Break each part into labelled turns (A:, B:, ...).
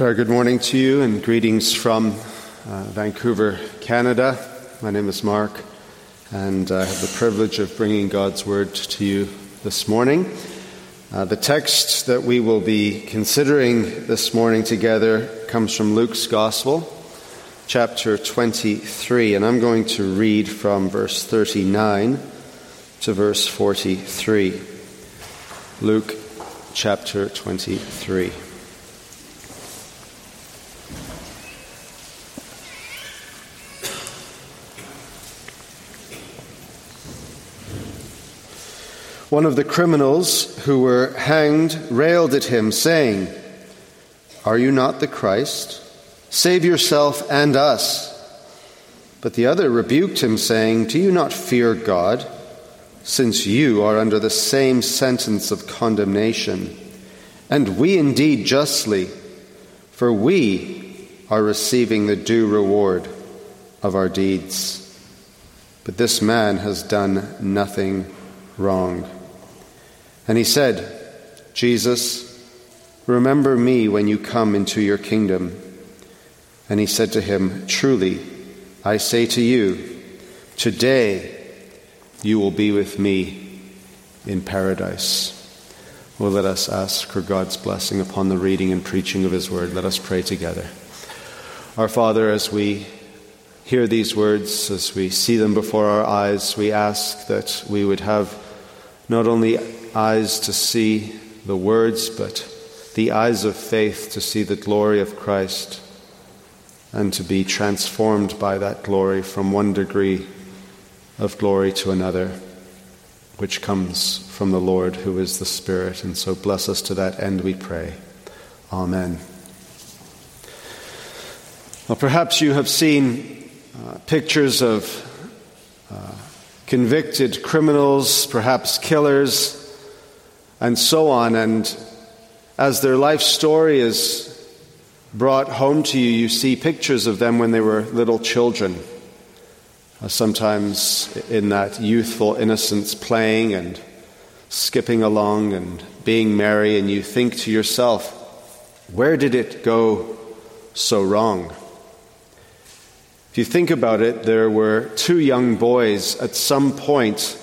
A: Very good morning to you and greetings from uh, Vancouver, Canada. My name is Mark and I have the privilege of bringing God's Word to you this morning. Uh, the text that we will be considering this morning together comes from Luke's Gospel, chapter 23, and I'm going to read from verse 39 to verse 43. Luke chapter 23. One of the criminals who were hanged railed at him, saying, Are you not the Christ? Save yourself and us. But the other rebuked him, saying, Do you not fear God, since you are under the same sentence of condemnation? And we indeed justly, for we are receiving the due reward of our deeds. But this man has done nothing wrong. And he said, Jesus, remember me when you come into your kingdom. And he said to him, Truly, I say to you, today you will be with me in paradise. Well, let us ask for God's blessing upon the reading and preaching of his word. Let us pray together. Our Father, as we hear these words, as we see them before our eyes, we ask that we would have not only eyes to see the words, but the eyes of faith to see the glory of Christ and to be transformed by that glory from one degree of glory to another, which comes from the Lord who is the Spirit. And so bless us to that end, we pray. Amen. Well, perhaps you have seen uh, pictures of uh, convicted criminals, perhaps killers and so on. And as their life story is brought home to you, you see pictures of them when they were little children. Uh, sometimes in that youthful innocence, playing and skipping along and being merry, and you think to yourself, where did it go so wrong? If you think about it, there were two young boys at some point,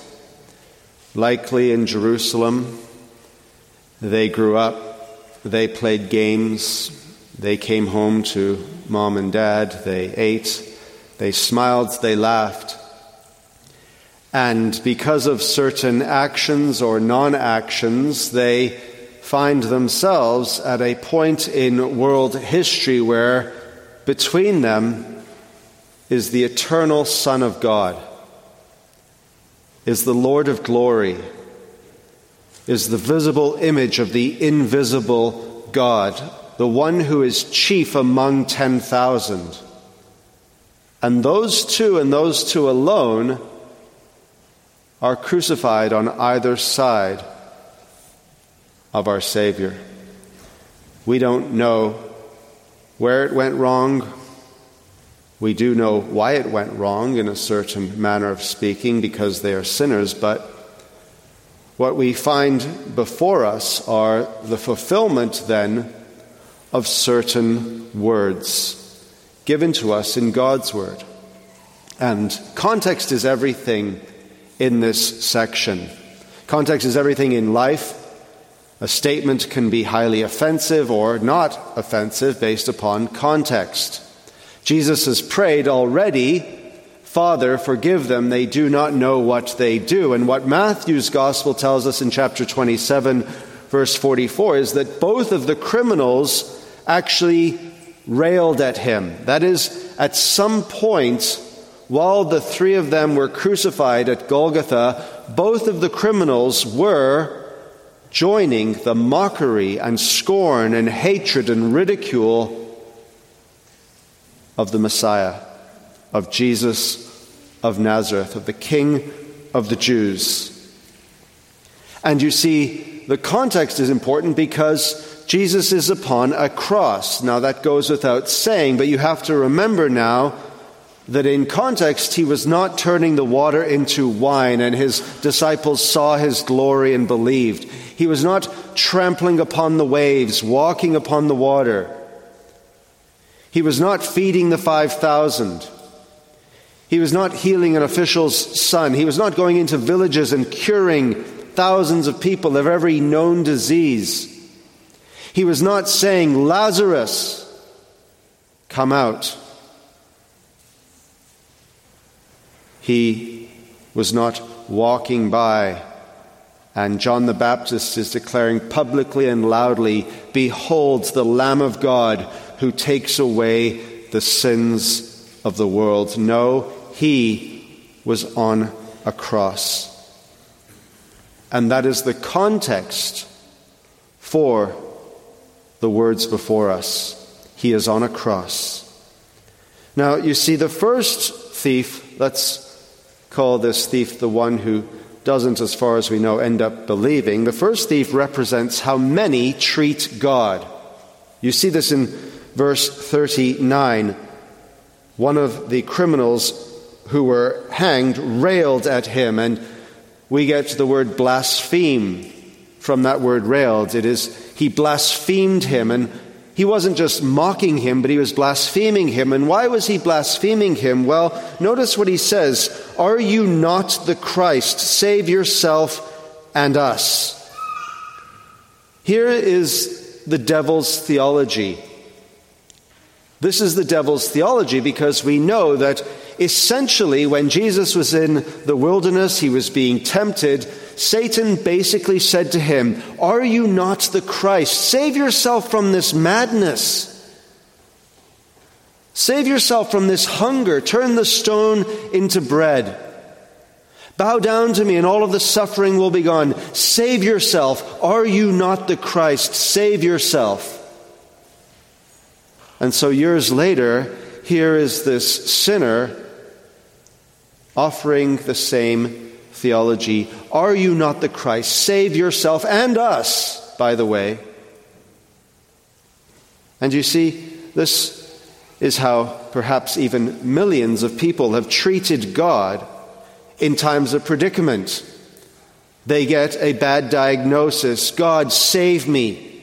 A: likely in Jerusalem, they grew up, they played games, they came home to mom and dad, they ate, they smiled, they laughed. And because of certain actions or non actions, they find themselves at a point in world history where between them is the eternal Son of God, is the Lord of glory is the visible image of the invisible God, the one who is chief among 10,000. And those two and those two alone are crucified on either side of our Savior. We don't know where it went wrong. We do know why it went wrong in a certain manner of speaking because they are sinners, but what we find before us are the fulfillment then of certain words given to us in God's Word. And context is everything in this section. Context is everything in life. A statement can be highly offensive or not offensive based upon context. Jesus has prayed already Father, forgive them, they do not know what they do. And what Matthew's gospel tells us in chapter 27, verse 44, is that both of the criminals actually railed at him. That is, at some point, while the three of them were crucified at Golgotha, both of the criminals were joining the mockery and scorn and hatred and ridicule of the Messiah of Jesus of Nazareth, of the King of the Jews. And you see, the context is important because Jesus is upon a cross. Now, that goes without saying, but you have to remember now that in context, he was not turning the water into wine, and his disciples saw his glory and believed. He was not trampling upon the waves, walking upon the water. He was not feeding the 5,000. He was not healing an official's son. He was not going into villages and curing thousands of people of every known disease. He was not saying, Lazarus, come out. He was not walking by, and John the Baptist is declaring publicly and loudly, Behold the Lamb of God who takes away the sins of the world. No, he was on a cross. And that is the context for the words before us. He is on a cross. Now, you see, the first thief, let's call this thief the one who doesn't, as far as we know, end up believing. The first thief represents how many treat God. You see this in verse 39. One of the criminals who were hanged railed at him, and we get the word blaspheme from that word railed. It is, he blasphemed him, and he wasn't just mocking him, but he was blaspheming him. And why was he blaspheming him? Well, notice what he says Are you not the Christ? Save yourself and us. Here is the devil's theology. This is the devil's theology because we know that essentially, when Jesus was in the wilderness, he was being tempted. Satan basically said to him, Are you not the Christ? Save yourself from this madness. Save yourself from this hunger. Turn the stone into bread. Bow down to me, and all of the suffering will be gone. Save yourself. Are you not the Christ? Save yourself. And so, years later, here is this sinner offering the same theology. Are you not the Christ? Save yourself and us, by the way. And you see, this is how perhaps even millions of people have treated God in times of predicament. They get a bad diagnosis God, save me.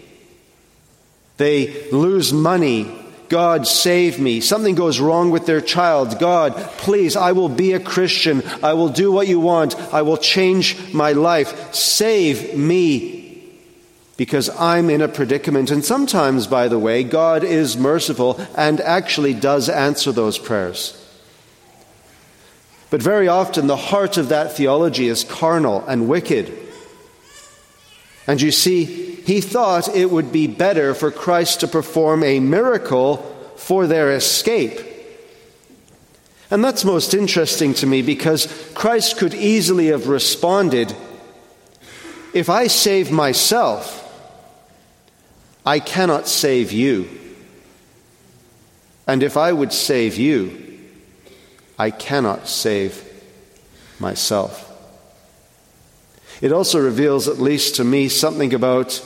A: They lose money God, save me. Something goes wrong with their child. God, please, I will be a Christian. I will do what you want. I will change my life. Save me because I'm in a predicament. And sometimes, by the way, God is merciful and actually does answer those prayers. But very often, the heart of that theology is carnal and wicked. And you see, he thought it would be better for Christ to perform a miracle for their escape. And that's most interesting to me because Christ could easily have responded if I save myself, I cannot save you. And if I would save you, I cannot save myself. It also reveals, at least to me, something about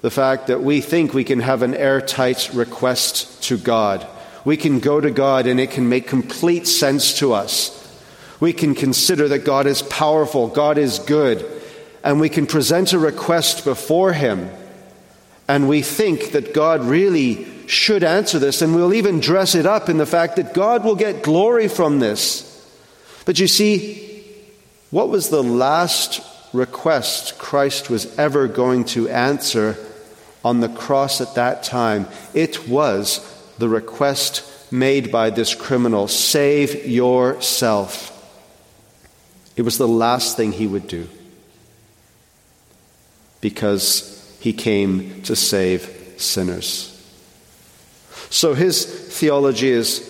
A: the fact that we think we can have an airtight request to God. We can go to God and it can make complete sense to us. We can consider that God is powerful, God is good, and we can present a request before Him. And we think that God really should answer this, and we'll even dress it up in the fact that God will get glory from this. But you see, what was the last request Christ was ever going to answer on the cross at that time. It was the request made by this criminal save yourself. It was the last thing he would do because he came to save sinners. So his theology is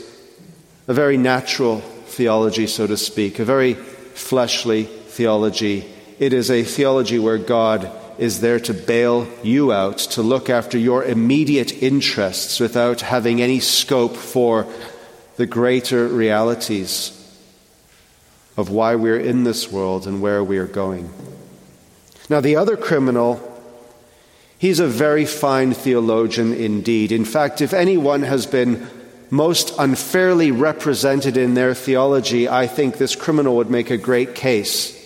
A: a very natural theology, so to speak, a very fleshly theology it is a theology where God is there to bail you out, to look after your immediate interests without having any scope for the greater realities of why we're in this world and where we are going. Now, the other criminal, he's a very fine theologian indeed. In fact, if anyone has been most unfairly represented in their theology, I think this criminal would make a great case.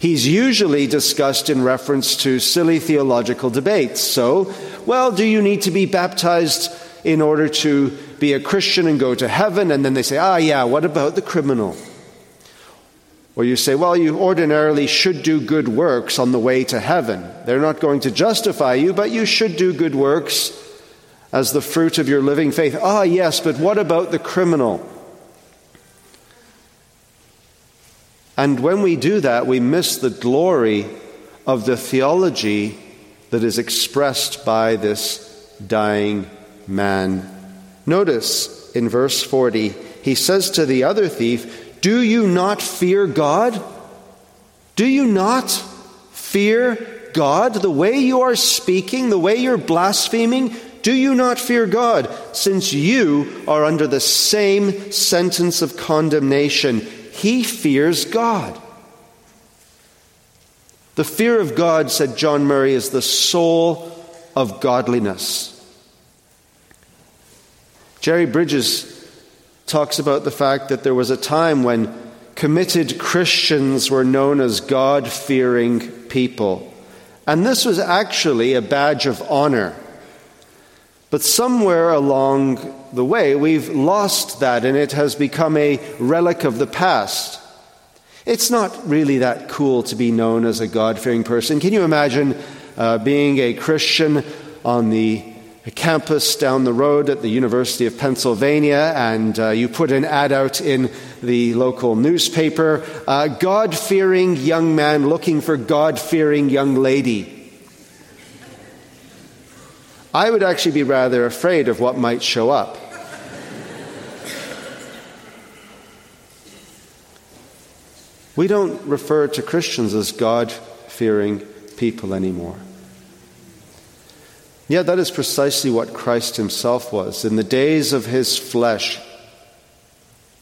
A: He's usually discussed in reference to silly theological debates. So, well, do you need to be baptized in order to be a Christian and go to heaven, and then they say, ah, yeah, what about the criminal? Or you say, well, you ordinarily should do good works on the way to heaven. They're not going to justify you, but you should do good works as the fruit of your living faith. Ah, yes, but what about the criminal? And when we do that, we miss the glory of the theology that is expressed by this dying man. Notice in verse 40, he says to the other thief, Do you not fear God? Do you not fear God? The way you are speaking, the way you're blaspheming, do you not fear God, since you are under the same sentence of condemnation? He fears God. The fear of God, said John Murray, is the soul of godliness. Jerry Bridges talks about the fact that there was a time when committed Christians were known as God fearing people. And this was actually a badge of honor. But somewhere along the way, we've lost that and it has become a relic of the past. It's not really that cool to be known as a God fearing person. Can you imagine uh, being a Christian on the campus down the road at the University of Pennsylvania and uh, you put an ad out in the local newspaper uh, God fearing young man looking for God fearing young lady? I would actually be rather afraid of what might show up. We don't refer to Christians as God fearing people anymore. Yet that is precisely what Christ himself was. In the days of his flesh,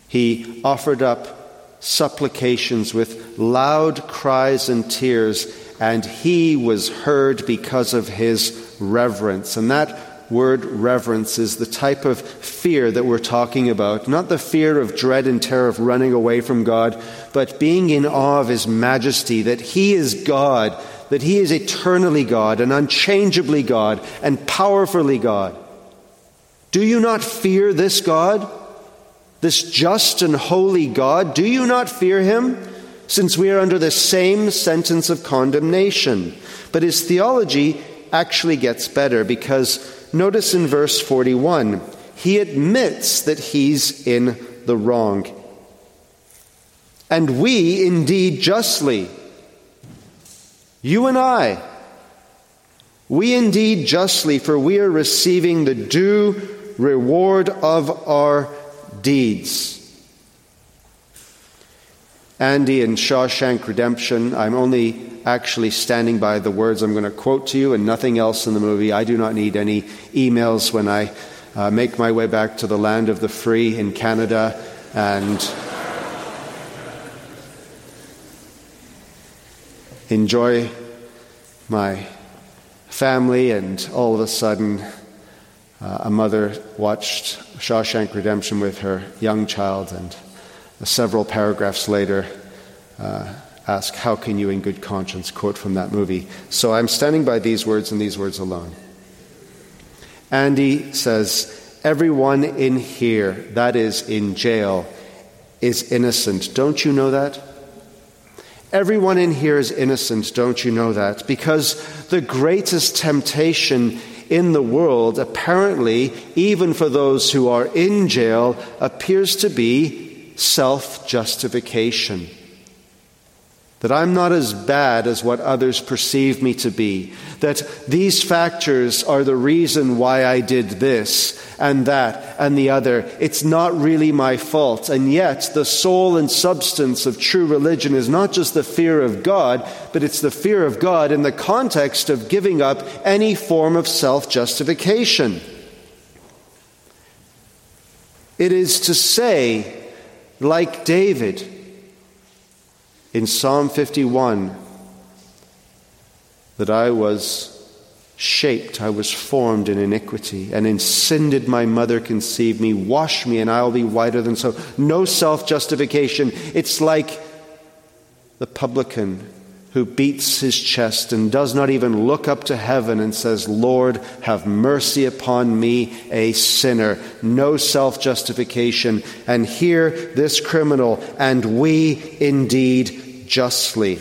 A: he offered up supplications with loud cries and tears, and he was heard because of his reverence. And that word reverence is the type of fear that we're talking about. Not the fear of dread and terror of running away from God, but being in awe of His majesty, that He is God, that He is eternally God and unchangeably God and powerfully God. Do you not fear this God? This just and holy God? Do you not fear Him? Since we are under the same sentence of condemnation. But his theology actually gets better because Notice in verse 41, he admits that he's in the wrong. And we indeed justly, you and I, we indeed justly, for we are receiving the due reward of our deeds. Andy in Shawshank Redemption, I'm only actually standing by the words I'm going to quote to you and nothing else in the movie. I do not need any emails when I uh, make my way back to the land of the free in Canada and enjoy my family. And all of a sudden, uh, a mother watched Shawshank Redemption with her young child, and several paragraphs later, uh, ask, How can you in good conscience quote from that movie? So I'm standing by these words and these words alone. Andy says, Everyone in here, that is in jail, is innocent. Don't you know that? Everyone in here is innocent, don't you know that? Because the greatest temptation in the world, apparently, even for those who are in jail, appears to be self justification that I'm not as bad as what others perceive me to be, that these factors are the reason why I did this and that and the other. It's not really my fault. And yet, the soul and substance of true religion is not just the fear of God, but it's the fear of God in the context of giving up any form of self justification. It is to say, like David, in Psalm 51 that I was shaped, I was formed in iniquity, and in sin did my mother conceive me. Wash me, and I'll be whiter than snow. No self justification. It's like the publican who beats his chest and does not even look up to heaven and says, Lord, have mercy upon me, a sinner. No self justification. And here, this criminal, and we indeed justly.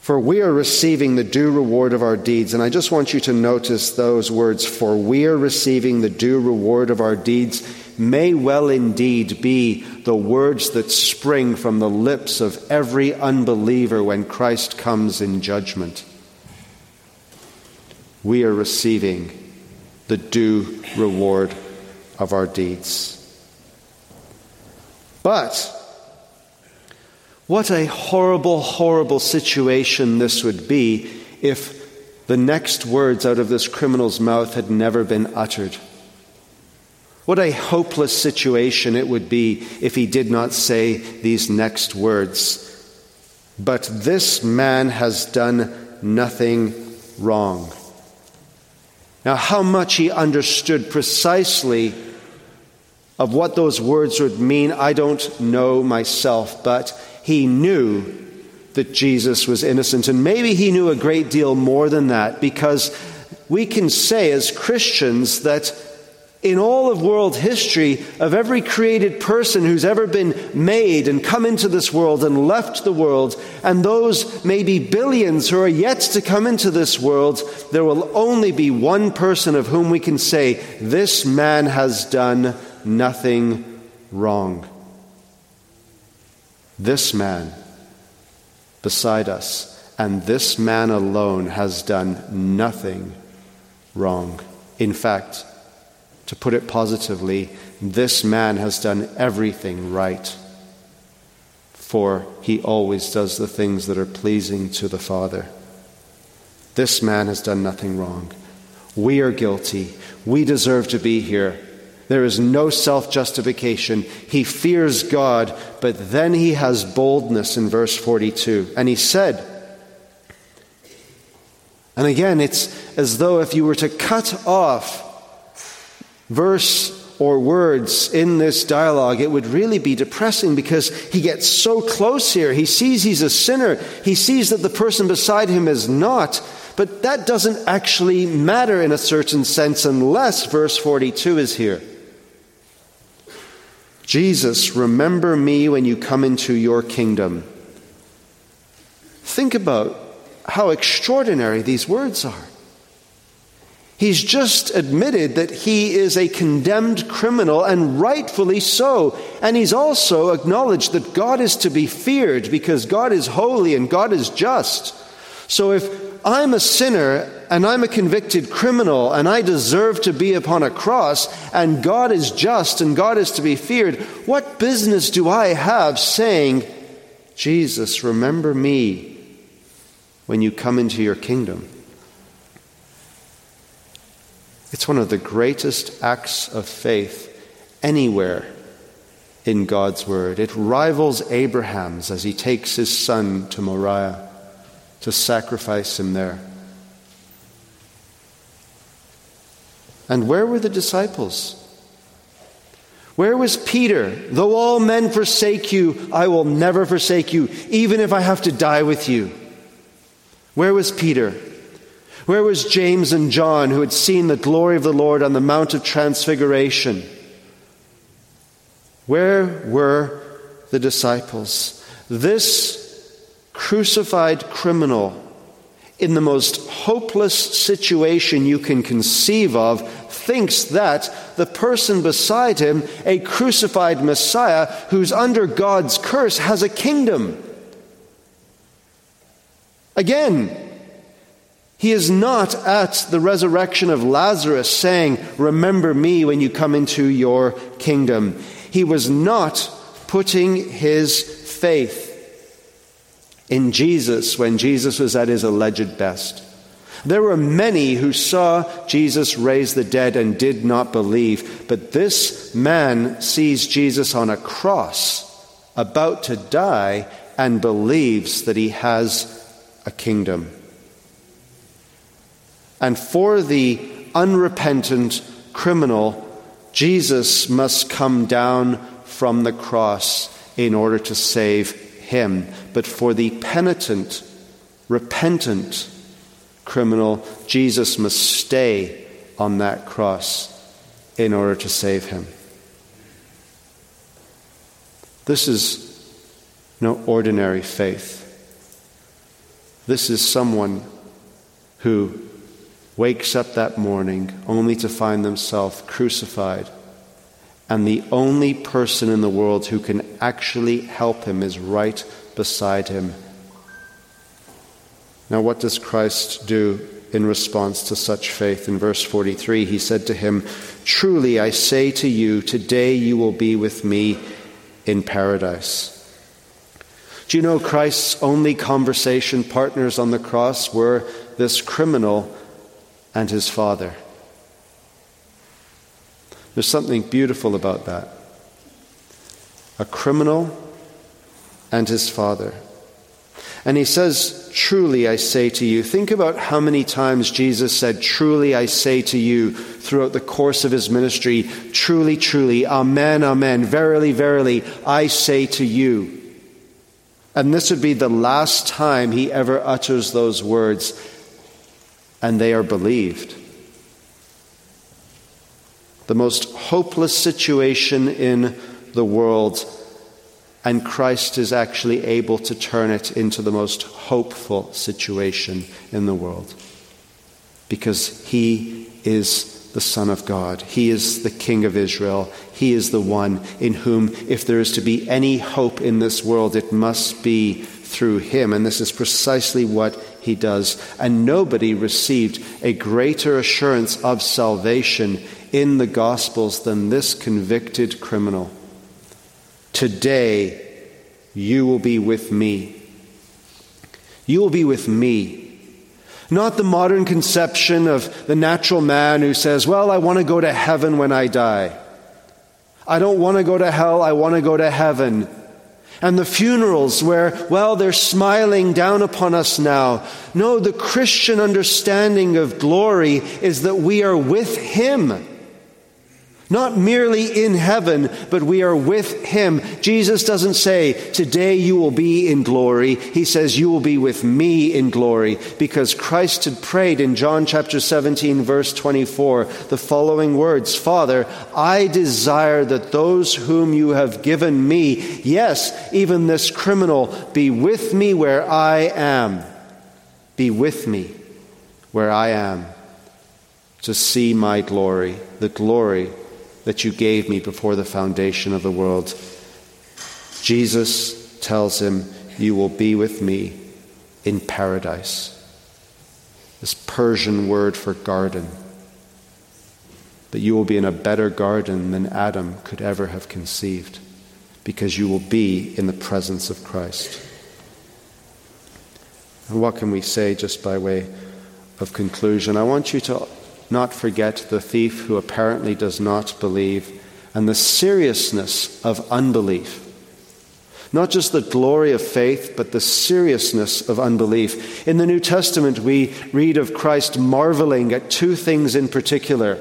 A: For we are receiving the due reward of our deeds. And I just want you to notice those words, for we are receiving the due reward of our deeds may well indeed be the words that spring from the lips of every unbeliever when Christ comes in judgment. We are receiving the due reward of our deeds. But what a horrible, horrible situation this would be if the next words out of this criminal's mouth had never been uttered. What a hopeless situation it would be if he did not say these next words. But this man has done nothing wrong. Now, how much he understood precisely of what those words would mean, I don't know myself, but he knew that Jesus was innocent. And maybe he knew a great deal more than that because we can say as Christians that in all of world history, of every created person who's ever been made and come into this world and left the world, and those maybe billions who are yet to come into this world, there will only be one person of whom we can say, This man has done nothing wrong. This man beside us, and this man alone has done nothing wrong. In fact, to put it positively, this man has done everything right, for he always does the things that are pleasing to the Father. This man has done nothing wrong. We are guilty. We deserve to be here. There is no self justification. He fears God, but then he has boldness in verse 42. And he said, and again, it's as though if you were to cut off verse or words in this dialogue, it would really be depressing because he gets so close here. He sees he's a sinner. He sees that the person beside him is not. But that doesn't actually matter in a certain sense unless verse 42 is here. Jesus, remember me when you come into your kingdom. Think about how extraordinary these words are. He's just admitted that he is a condemned criminal, and rightfully so. And he's also acknowledged that God is to be feared because God is holy and God is just. So if I'm a sinner and I'm a convicted criminal and I deserve to be upon a cross and God is just and God is to be feared, what business do I have saying, Jesus, remember me when you come into your kingdom? It's one of the greatest acts of faith anywhere in God's Word. It rivals Abraham's as he takes his son to Moriah to sacrifice him there. And where were the disciples? Where was Peter? Though all men forsake you, I will never forsake you, even if I have to die with you. Where was Peter? Where was James and John, who had seen the glory of the Lord on the Mount of Transfiguration? Where were the disciples? This crucified criminal, in the most hopeless situation you can conceive of, thinks that the person beside him, a crucified Messiah who's under God's curse, has a kingdom. Again, he is not at the resurrection of Lazarus saying, Remember me when you come into your kingdom. He was not putting his faith in Jesus when Jesus was at his alleged best. There were many who saw Jesus raise the dead and did not believe, but this man sees Jesus on a cross, about to die, and believes that he has a kingdom. And for the unrepentant criminal, Jesus must come down from the cross in order to save him. But for the penitent, repentant criminal, Jesus must stay on that cross in order to save him. This is no ordinary faith. This is someone who wakes up that morning only to find themselves crucified, and the only person in the world who can actually help him is right beside him. Now, what does Christ do in response to such faith? In verse 43, he said to him, Truly I say to you, today you will be with me in paradise. Do you know Christ's only conversation partners on the cross were this criminal and his father? There's something beautiful about that. A criminal and his father. And he says, Truly I say to you. Think about how many times Jesus said, Truly I say to you, throughout the course of his ministry. Truly, truly, Amen, Amen. Verily, verily, I say to you. And this would be the last time he ever utters those words, and they are believed. The most hopeless situation in the world, and Christ is actually able to turn it into the most hopeful situation in the world. Because he is the Son of God. He is the King of Israel. He is the one in whom, if there is to be any hope in this world, it must be through him. And this is precisely what he does. And nobody received a greater assurance of salvation in the Gospels than this convicted criminal. Today, you will be with me. You will be with me not the modern conception of the natural man who says, Well, I want to go to heaven when I die. I don't want to go to hell, I want to go to heaven. And the funerals where, well, they're smiling down upon us now. No, the Christian understanding of glory is that we are with Him. Not merely in heaven, but we are with Him. Jesus doesn't say, Today you will be in glory. He says, You will be with me in glory. Because Christ had prayed in John chapter 17, verse 24, the following words Father, I desire that those whom you have given me, yes, even this criminal, be with me where I am. Be with me where I am to see my glory, the glory that you gave me before the foundation of the world. Jesus tells him, You will be with me in paradise. This Persian word for garden. But you will be in a better garden than Adam could ever have conceived, because you will be in the presence of Christ. And what can we say just by way of conclusion? I want you to not forget the thief who apparently does not believe and the seriousness of unbelief. Not just the glory of faith, but the seriousness of unbelief. In the New Testament, we read of Christ marveling at two things in particular.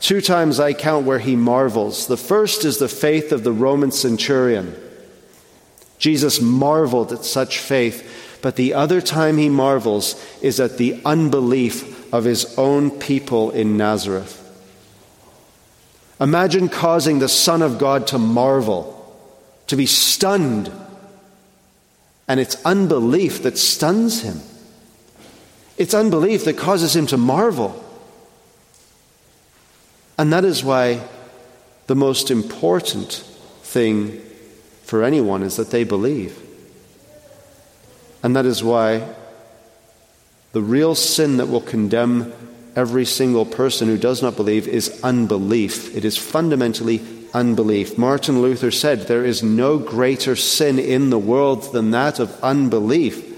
A: Two times I count where he marvels. The first is the faith of the Roman centurion. Jesus marveled at such faith, but the other time he marvels is at the unbelief of his own people in Nazareth. Imagine causing the Son of God to marvel, to be stunned, and it's unbelief that stuns him. It's unbelief that causes him to marvel. And that is why the most important thing for anyone is that they believe. And that is why the real sin that will condemn every single person who does not believe is unbelief. It is fundamentally unbelief. Martin Luther said, There is no greater sin in the world than that of unbelief.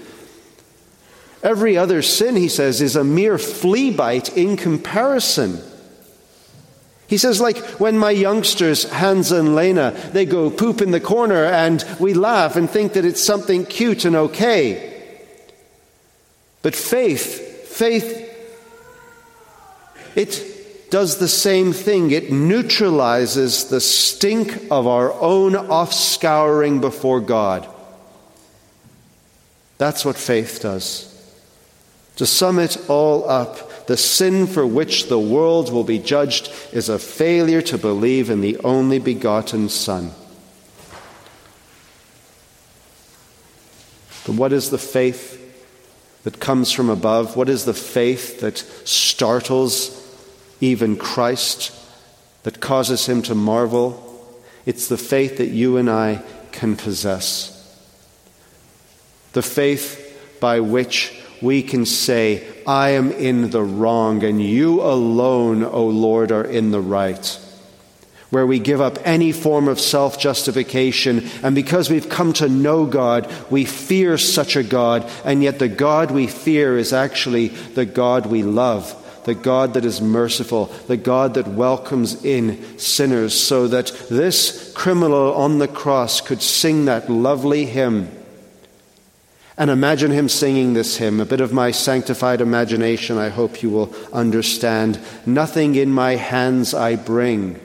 A: Every other sin, he says, is a mere flea bite in comparison. He says, like when my youngsters, Hans and Lena, they go poop in the corner and we laugh and think that it's something cute and okay. But faith, faith, it does the same thing. It neutralizes the stink of our own offscouring before God. That's what faith does. To sum it all up, the sin for which the world will be judged is a failure to believe in the only begotten Son. But what is the faith that comes from above? What is the faith that startles even Christ, that causes him to marvel? It's the faith that you and I can possess. The faith by which we can say, I am in the wrong, and you alone, O Lord, are in the right. Where we give up any form of self justification, and because we've come to know God, we fear such a God, and yet the God we fear is actually the God we love the God that is merciful, the God that welcomes in sinners, so that this criminal on the cross could sing that lovely hymn and imagine him singing this hymn, a bit of my sanctified imagination, I hope you will understand. Nothing in my hands I bring.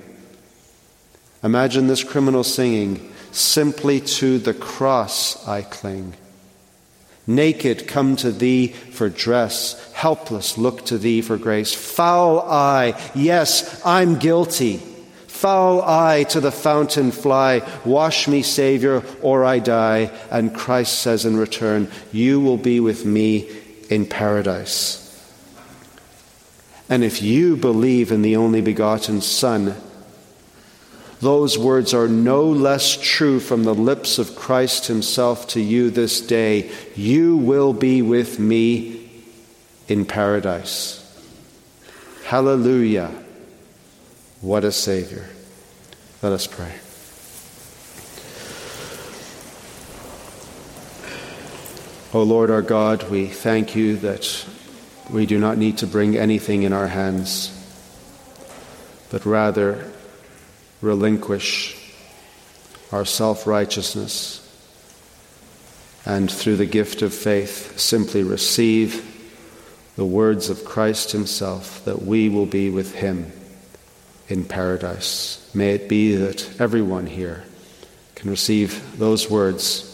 A: Imagine this criminal singing, Simply to the cross I cling. Naked, come to thee for dress. Helpless, look to thee for grace. Foul I, yes, I'm guilty. Foul I to the fountain fly, wash me, Savior, or I die. And Christ says in return, You will be with me in paradise. And if you believe in the only begotten Son, those words are no less true from the lips of Christ Himself to you this day. You will be with me in paradise. Hallelujah. What a Savior. Let us pray. O oh Lord our God, we thank you that we do not need to bring anything in our hands, but rather relinquish our self righteousness and through the gift of faith simply receive the words of Christ Himself that we will be with Him in paradise. May it be that everyone here can receive those words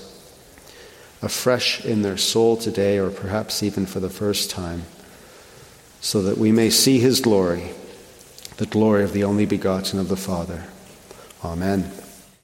A: afresh in their soul today, or perhaps even for the first time, so that we may see His glory, the glory of the only begotten of the Father. Amen.